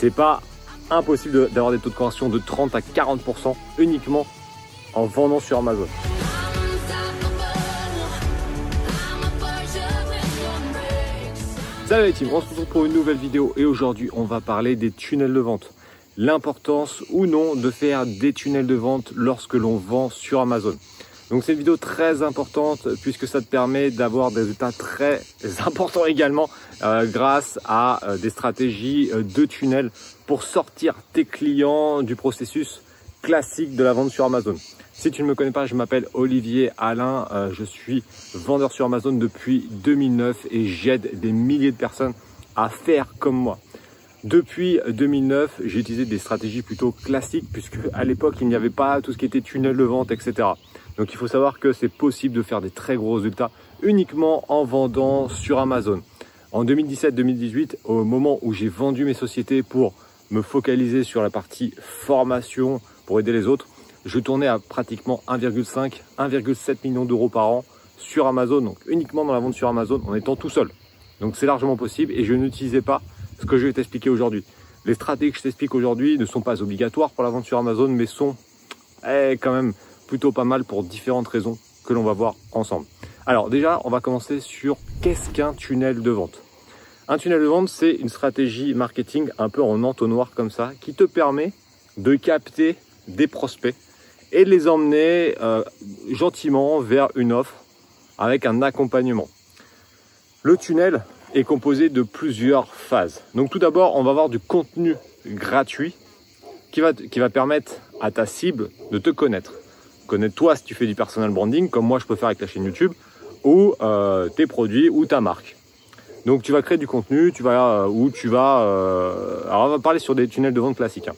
c'est pas impossible d'avoir des taux de conversion de 30 à 40% uniquement en vendant sur Amazon. Salut les team, on se retrouve pour une nouvelle vidéo et aujourd'hui on va parler des tunnels de vente. L'importance ou non de faire des tunnels de vente lorsque l'on vend sur Amazon. Donc c'est une vidéo très importante puisque ça te permet d'avoir des résultats très importants également euh, grâce à euh, des stratégies euh, de tunnel pour sortir tes clients du processus classique de la vente sur Amazon. Si tu ne me connais pas, je m'appelle Olivier Alain, je suis vendeur sur Amazon depuis 2009 et j'aide des milliers de personnes à faire comme moi. Depuis 2009, j'ai utilisé des stratégies plutôt classiques puisque à l'époque, il n'y avait pas tout ce qui était tunnel de vente, etc. Donc il faut savoir que c'est possible de faire des très gros résultats uniquement en vendant sur Amazon. En 2017-2018, au moment où j'ai vendu mes sociétés pour me focaliser sur la partie formation pour aider les autres, je tournais à pratiquement 1,5, 1,7 millions d'euros par an sur Amazon, donc uniquement dans la vente sur Amazon en étant tout seul. Donc c'est largement possible et je n'utilisais pas ce que je vais t'expliquer aujourd'hui. Les stratégies que je t'explique aujourd'hui ne sont pas obligatoires pour la vente sur Amazon, mais sont eh, quand même plutôt pas mal pour différentes raisons que l'on va voir ensemble. Alors déjà, on va commencer sur qu'est-ce qu'un tunnel de vente? Un tunnel de vente, c'est une stratégie marketing un peu en entonnoir comme ça, qui te permet de capter des prospects et de les emmener euh, gentiment vers une offre avec un accompagnement. Le tunnel est composé de plusieurs phases. Donc tout d'abord, on va avoir du contenu gratuit qui va, qui va permettre à ta cible de te connaître connaître toi si tu fais du personal branding, comme moi je peux faire avec la chaîne YouTube, ou euh, tes produits ou ta marque. Donc tu vas créer du contenu, tu vas euh, ou tu vas. Euh, alors on va parler sur des tunnels de vente classiques. Hein.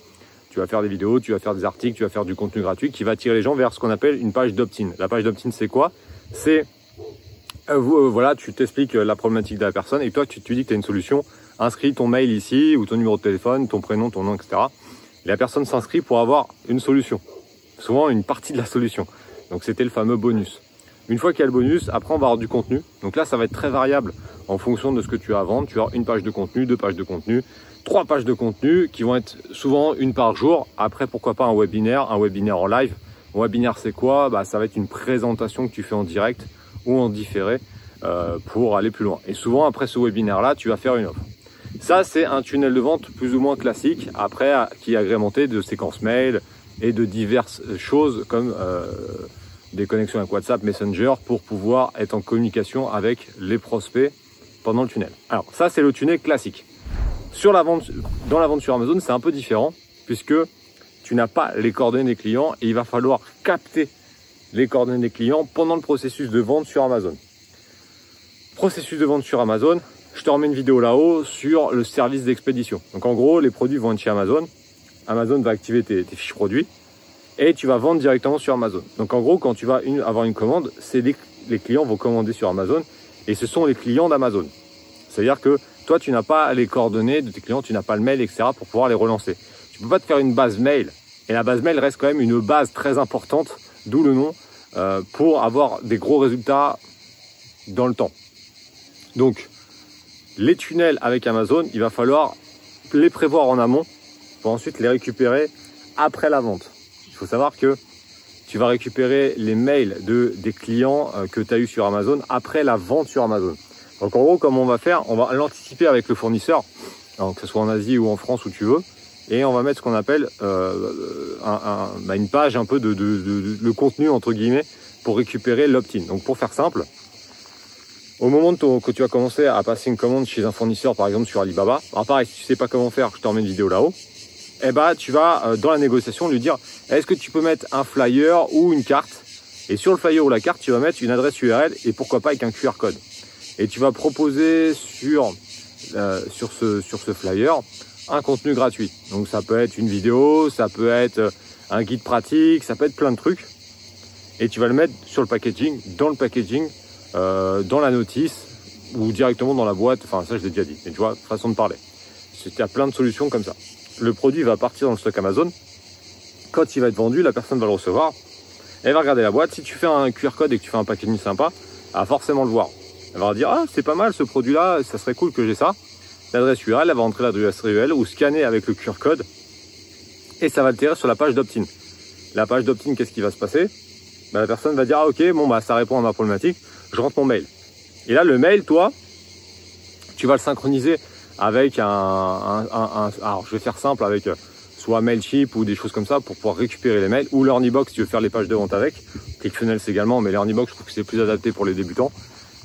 Tu vas faire des vidéos, tu vas faire des articles, tu vas faire du contenu gratuit qui va tirer les gens vers ce qu'on appelle une page d'opt-in. La page d'opt-in c'est quoi? C'est voilà, tu t'expliques la problématique de la personne et toi tu, tu dis que tu as une solution. Inscris ton mail ici ou ton numéro de téléphone, ton prénom, ton nom, etc. Et la personne s'inscrit pour avoir une solution souvent une partie de la solution. Donc c'était le fameux bonus. Une fois qu'il y a le bonus, après on va avoir du contenu. Donc là, ça va être très variable en fonction de ce que tu as à vendre. Tu as une page de contenu, deux pages de contenu, trois pages de contenu qui vont être souvent une par jour. Après, pourquoi pas un webinaire, un webinaire en live. Un webinaire, c'est quoi? Bah, Ça va être une présentation que tu fais en direct ou en différé euh, pour aller plus loin. Et souvent, après ce webinaire-là, tu vas faire une offre. Ça, c'est un tunnel de vente plus ou moins classique, après qui est agrémenté de séquences mail, et de diverses choses comme euh, des connexions avec WhatsApp, Messenger pour pouvoir être en communication avec les prospects pendant le tunnel. Alors ça c'est le tunnel classique. Sur la vente, dans la vente sur Amazon, c'est un peu différent puisque tu n'as pas les coordonnées des clients et il va falloir capter les coordonnées des clients pendant le processus de vente sur Amazon. Processus de vente sur Amazon, je te remets une vidéo là-haut sur le service d'expédition. Donc en gros, les produits vont être chez Amazon. Amazon va activer tes, fiches produits et tu vas vendre directement sur Amazon. Donc en gros, quand tu vas avoir une commande, c'est les, les, clients vont commander sur Amazon et ce sont les clients d'Amazon. C'est-à-dire que toi, tu n'as pas les coordonnées de tes clients, tu n'as pas le mail, etc. pour pouvoir les relancer. Tu peux pas te faire une base mail et la base mail reste quand même une base très importante, d'où le nom, euh, pour avoir des gros résultats dans le temps. Donc, les tunnels avec Amazon, il va falloir les prévoir en amont pour ensuite les récupérer après la vente. Il faut savoir que tu vas récupérer les mails de, des clients euh, que tu as eu sur Amazon après la vente sur Amazon. Donc en gros, comme on va faire, on va l'anticiper avec le fournisseur, que ce soit en Asie ou en France où tu veux, et on va mettre ce qu'on appelle euh, bah, une page un peu de, le contenu entre guillemets pour récupérer l'opt-in. Donc pour faire simple, au moment que tu as commencé à passer une commande chez un fournisseur, par exemple sur Alibaba, alors pareil, si tu sais pas comment faire, je te remets une vidéo là-haut eh ben, tu vas euh, dans la négociation lui dire est-ce que tu peux mettre un flyer ou une carte? Et sur le flyer ou la carte, tu vas mettre une adresse URL et pourquoi pas avec un QR code. Et tu vas proposer sur, euh, sur, ce, sur ce flyer un contenu gratuit. Donc ça peut être une vidéo, ça peut être euh, un guide pratique, ça peut être plein de trucs. Et tu vas le mettre sur le packaging, dans le packaging, dans la notice ou directement dans la boîte. Enfin, ça, je l'ai déjà dit. Mais tu vois, façon de parler. Il y a plein de solutions comme ça le produit va partir dans le stock Amazon. Quand il va être vendu, la personne va le recevoir. Elle va regarder la boîte. Si tu fais un QR code et que tu fais un packaging sympa, elle va forcément le voir. Elle va dire Ah, c'est pas mal ce produit-là, ça serait cool que j'ai ça. l'adresse URL, elle va entrer l'adresse URL ou scanner avec le QR code et ça va atterrir sur la page d'opt-in. La page d'opt-in, qu'est-ce qui va se passer? Bah, La personne va dire ah, ok, bon bah ça répond à ma problématique, je rentre mon mail. Et là le mail, toi, tu vas le synchroniser avec un, alors je vais faire simple avec euh, soit Mailchimp ou des choses comme ça pour pouvoir récupérer les mails ou l'Earnybox si tu veux faire les pages de vente avec. ClickFunnels également, mais l'Earnybox je trouve que c'est plus adapté pour les débutants.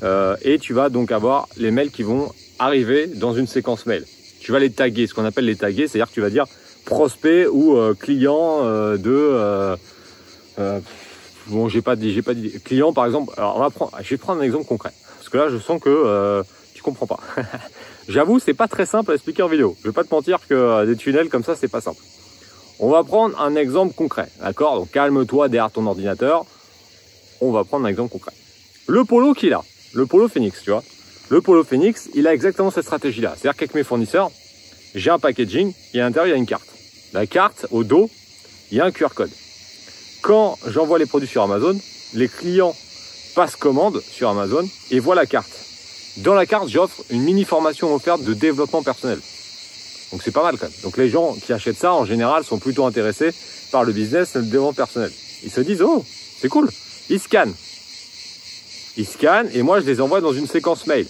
Euh, et tu vas donc avoir les mails qui vont arriver dans une séquence mail. Tu vas les taguer, ce qu'on appelle les taguer, c'est-à-dire que tu vas dire prospect ou euh, client de bon j'ai pas dit j'ai pas client par exemple alors on va prendre je vais prendre un exemple concret parce que là je sens que tu comprends pas j'avoue c'est pas très simple à expliquer en vidéo je vais pas te mentir que des tunnels comme ça c'est pas simple on va prendre un exemple concret d'accord? Donc calme-toi derrière ton ordinateur on va prendre un exemple concret le polo qu'il a le Polo Phoenix, tu vois. Le Polo Phoenix, il a exactement cette stratégie-là. C'est-à-dire qu'avec mes fournisseurs, j'ai un packaging et à l'intérieur, il y a une carte. La carte, au dos, il y a un QR code. Quand j'envoie les produits sur Amazon, les clients passent commande sur Amazon et voient la carte. Dans la carte, j'offre une mini formation offerte de développement personnel. Donc c'est pas mal quand même. Donc les gens qui achètent ça, en général, sont plutôt intéressés par le business et le développement personnel. Ils se disent, oh, c'est cool. Ils scannent. Ils scannent et moi je les envoie dans une séquence mail.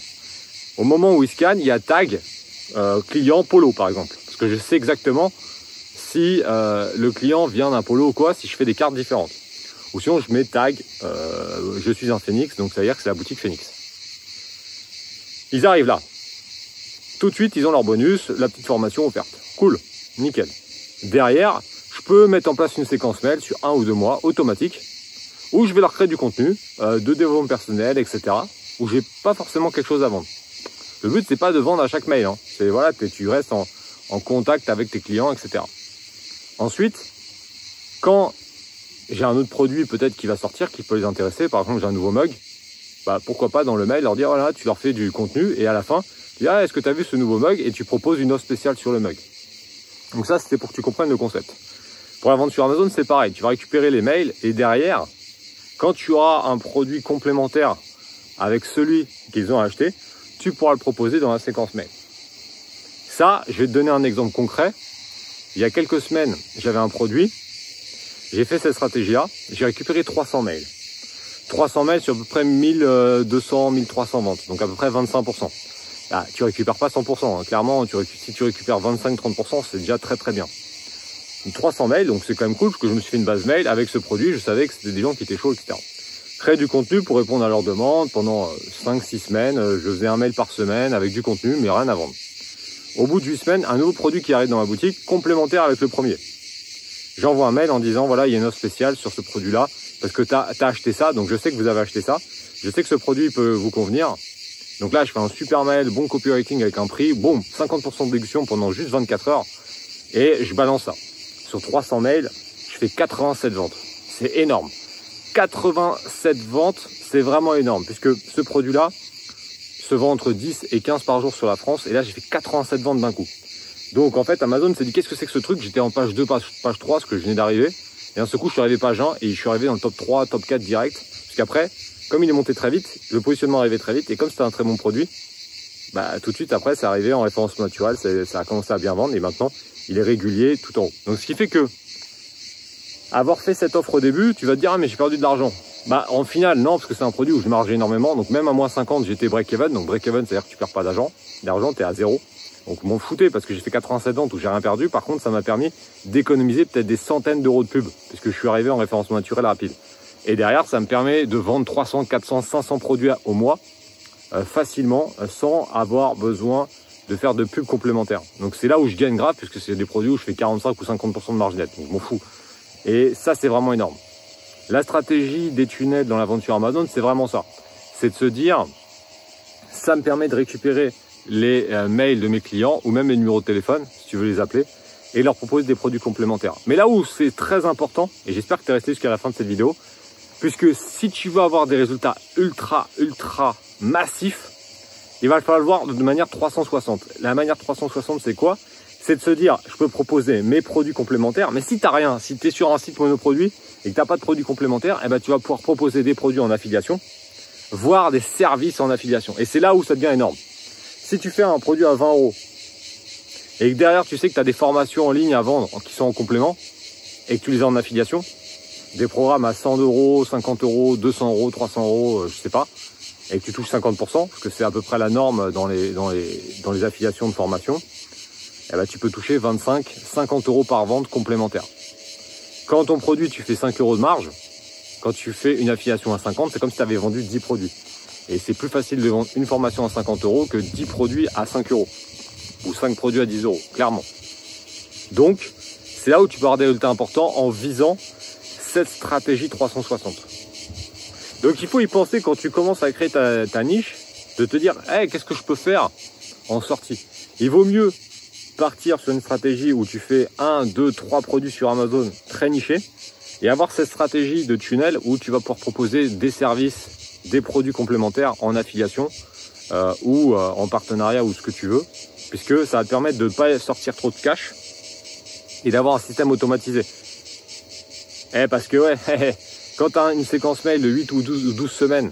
Au moment où ils scannent, il y a tag euh, client polo par exemple. Parce que je sais exactement si euh, le client vient d'un polo ou quoi, si je fais des cartes différentes. Ou sinon je mets tag euh, je suis un phoenix, donc ça veut dire que c'est la boutique phoenix. Ils arrivent là. Tout de suite, ils ont leur bonus, la petite formation offerte. Cool, nickel. Derrière, je peux mettre en place une séquence mail sur un ou deux mois automatique où je vais leur créer du contenu euh, de développement personnel, etc. Où j'ai pas forcément quelque chose à vendre. Le but c'est pas de vendre à chaque mail, hein. c'est voilà tu restes en, contact avec tes clients, etc. Ensuite, quand j'ai un autre produit peut-être qui va sortir, qui peut les intéresser, par exemple j'ai un nouveau mug, bah pourquoi pas dans le mail leur dire voilà tu leur fais du contenu et à la fin tu dis ah est-ce que tu as vu ce nouveau mug? Et tu proposes une offre spéciale sur le mug. Donc ça c'était pour que tu comprennes le concept. Pour la vente sur Amazon c'est pareil, tu vas récupérer les mails et derrière quand tu auras un produit complémentaire avec celui qu'ils ont acheté, tu pourras le proposer dans la séquence mail. Ça, je vais te donner un exemple concret. Il y a quelques semaines, j'avais un produit, j'ai fait cette stratégie-là, j'ai récupéré 300 mails. 300 mails sur à peu près 1200, 1300 ventes, donc à peu près 25%. Ah, tu récupères pas 100%, hein. clairement, si tu récupères 25-30%, c'est déjà très très bien. 300 mails, donc c'est quand même cool parce que je me suis fait une base mail avec ce produit, je savais que c'était des gens qui étaient chauds, etc. Créer du contenu pour répondre à leurs demandes pendant 5-6 euh, semaines, euh, je faisais un mail par semaine avec du contenu, mais rien à vendre. Au bout de 8 semaines, un nouveau produit qui arrive dans ma boutique, complémentaire avec le premier. J'envoie un mail en disant, voilà, il y a une offre spéciale sur ce produit-là, parce que tu as, acheté ça, donc je sais que vous avez acheté ça, je sais que ce produit peut vous convenir. Donc là, je fais un super mail, bon copywriting avec un prix, bon, 50% de déduction pendant juste 24 heures, et je balance ça sur 300 mails, je fais 87 ventes. C'est énorme. 87 ventes, c'est vraiment énorme, puisque ce produit-là se vend entre 10 et 15 par jour sur la France, et là j'ai fait 87 ventes d'un coup. Donc en fait, Amazon s'est dit qu'est-ce que c'est que ce truc? J'étais en page 2, page, 3, ce que je venais d'arriver, et d'un ce coup je suis arrivé page 1, et je suis arrivé dans le top 3, top 4 direct, puisqu'après, comme il est monté très vite, le positionnement arrivé très vite, et comme c'était un très bon produit, bah, tout de suite après, c'est arrivé en référence naturelle, ça a commencé à bien vendre, et maintenant, il est régulier tout en haut. Donc ce qui fait que avoir fait cette offre au début, tu vas te dire ah mais j'ai perdu de l'argent. Bah en final non parce que c'est un produit où je margeais énormément. Donc même à moins 50 j'étais break even. Donc break even c'est-à-dire que tu perds pas d'argent. D'argent tu es à zéro. Donc m'en foutais parce que j'ai fait 87 ans où j'ai rien perdu. Par contre ça m'a permis d'économiser peut-être des centaines d'euros de pub puisque je suis arrivé en référencement naturel rapide. Et derrière ça me permet de vendre 300, 400, 500 produits au mois euh, facilement euh, sans avoir besoin de faire de pubs complémentaires. Donc c'est là où je gagne grave puisque c'est des produits où je fais 45 ou 50% de marge nette. Donc je m'en fous. Et ça c'est vraiment énorme. La stratégie des tunnels dans l'aventure Amazon, c'est vraiment ça. C'est de se dire, ça me permet de récupérer les euh, mails de mes clients ou même les numéros de téléphone, si tu veux les appeler, et leur proposer des produits complémentaires. Mais là où c'est très important, et j'espère que tu es resté jusqu'à la fin de cette vidéo, puisque si tu veux avoir des résultats ultra, ultra massifs, il va falloir le voir de manière 360. La manière 360, c'est quoi? C'est de se dire, je peux proposer mes produits complémentaires, mais si tu n'as rien, si tu es sur un site monoproduit et que tu n'as pas de produits complémentaires, eh ben, tu vas pouvoir proposer des produits en affiliation, voire des services en affiliation. Et c'est là où ça devient énorme. Si tu fais un produit à 20 euros et que derrière tu sais que tu as des formations en ligne à vendre qui sont en complément et que tu les as en affiliation, des programmes à 100 euros, 50 euros, 200 euros, 300 euros, euh, je sais pas, et que tu touches 50%, parce que c'est à peu près la norme dans les, affiliations de formation, eh ben, tu peux toucher 25, 50 euros par vente complémentaire. Quand ton produit, tu fais 5 euros de marge, quand tu fais une affiliation à 50, c'est comme si tu avais vendu 10 produits. Et c'est plus facile de vendre une formation à 50 euros que 10 produits à 5 euros. Ou 5 produits à 10 euros, clairement. Donc, c'est là où tu peux avoir des résultats importants en visant cette stratégie 360. Donc il faut y penser quand tu commences à créer ta, niche, de te dire, hey, qu'est-ce que je peux faire en sortie? Il vaut mieux partir sur une stratégie où tu fais 1, 2, 3 produits sur Amazon très nichés et avoir cette stratégie de tunnel où tu vas pouvoir proposer des services, des produits complémentaires en affiliation euh, ou euh, en partenariat ou ce que tu veux, puisque ça va te permettre de ne pas sortir trop de cash et d'avoir un système automatisé. Eh, parce que ouais, quand tu as une séquence mail de 8 ou 12, 12 semaines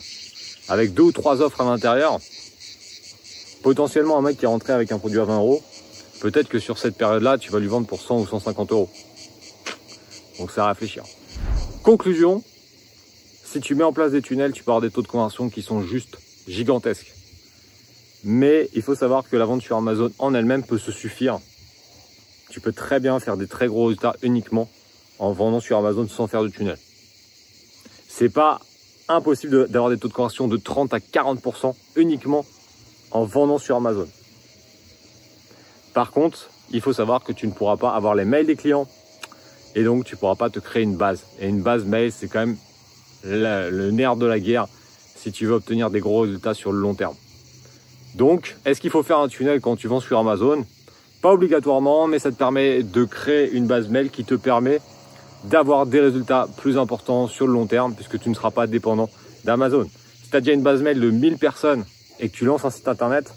avec deux ou trois offres à l'intérieur, potentiellement un mec qui est rentré avec un produit à 20 euros, peut-être que sur cette période-là, tu vas lui vendre pour 100 ou 150 euros. Donc c'est à réfléchir. Conclusion, si tu mets en place des tunnels, tu peux avoir des taux de conversion qui sont juste gigantesques. Mais il faut savoir que la vente sur Amazon en elle-même peut se suffire. Tu peux très bien faire des très gros résultats uniquement en vendant sur Amazon sans faire de tunnel. C'est pas impossible d'avoir des taux de conversion de 30 à 40% uniquement en vendant sur Amazon. Par contre, il faut savoir que tu ne pourras pas avoir les mails des clients et donc tu pourras pas te créer une base. Et une base mail, c'est quand même le nerf de la guerre si tu veux obtenir des gros résultats sur le long terme. Donc, est-ce qu'il faut faire un tunnel quand tu vends sur Amazon? Pas obligatoirement, mais ça te permet de créer une base mail qui te permet d'avoir des résultats plus importants sur le long terme puisque tu ne seras pas dépendant d'Amazon. Si tu as déjà une base mail de 1000 personnes et que tu lances un site internet,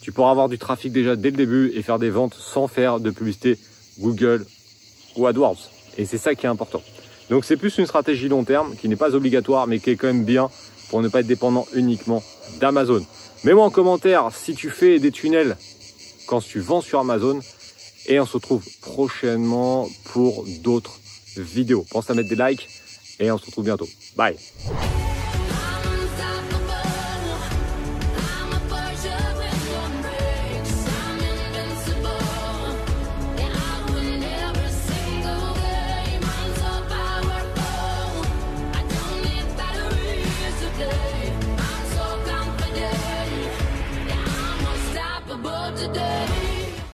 tu pourras avoir du trafic déjà dès le début et faire des ventes sans faire de publicité Google ou AdWords. Et c'est ça qui est important. Donc c'est plus une stratégie long terme qui n'est pas obligatoire mais qui est quand même bien pour ne pas être dépendant uniquement d'Amazon. Mets-moi en commentaire si tu fais des tunnels quand tu vends sur Amazon et on se retrouve prochainement pour d'autres vidéo. Pense à mettre des likes et on se retrouve bientôt. Bye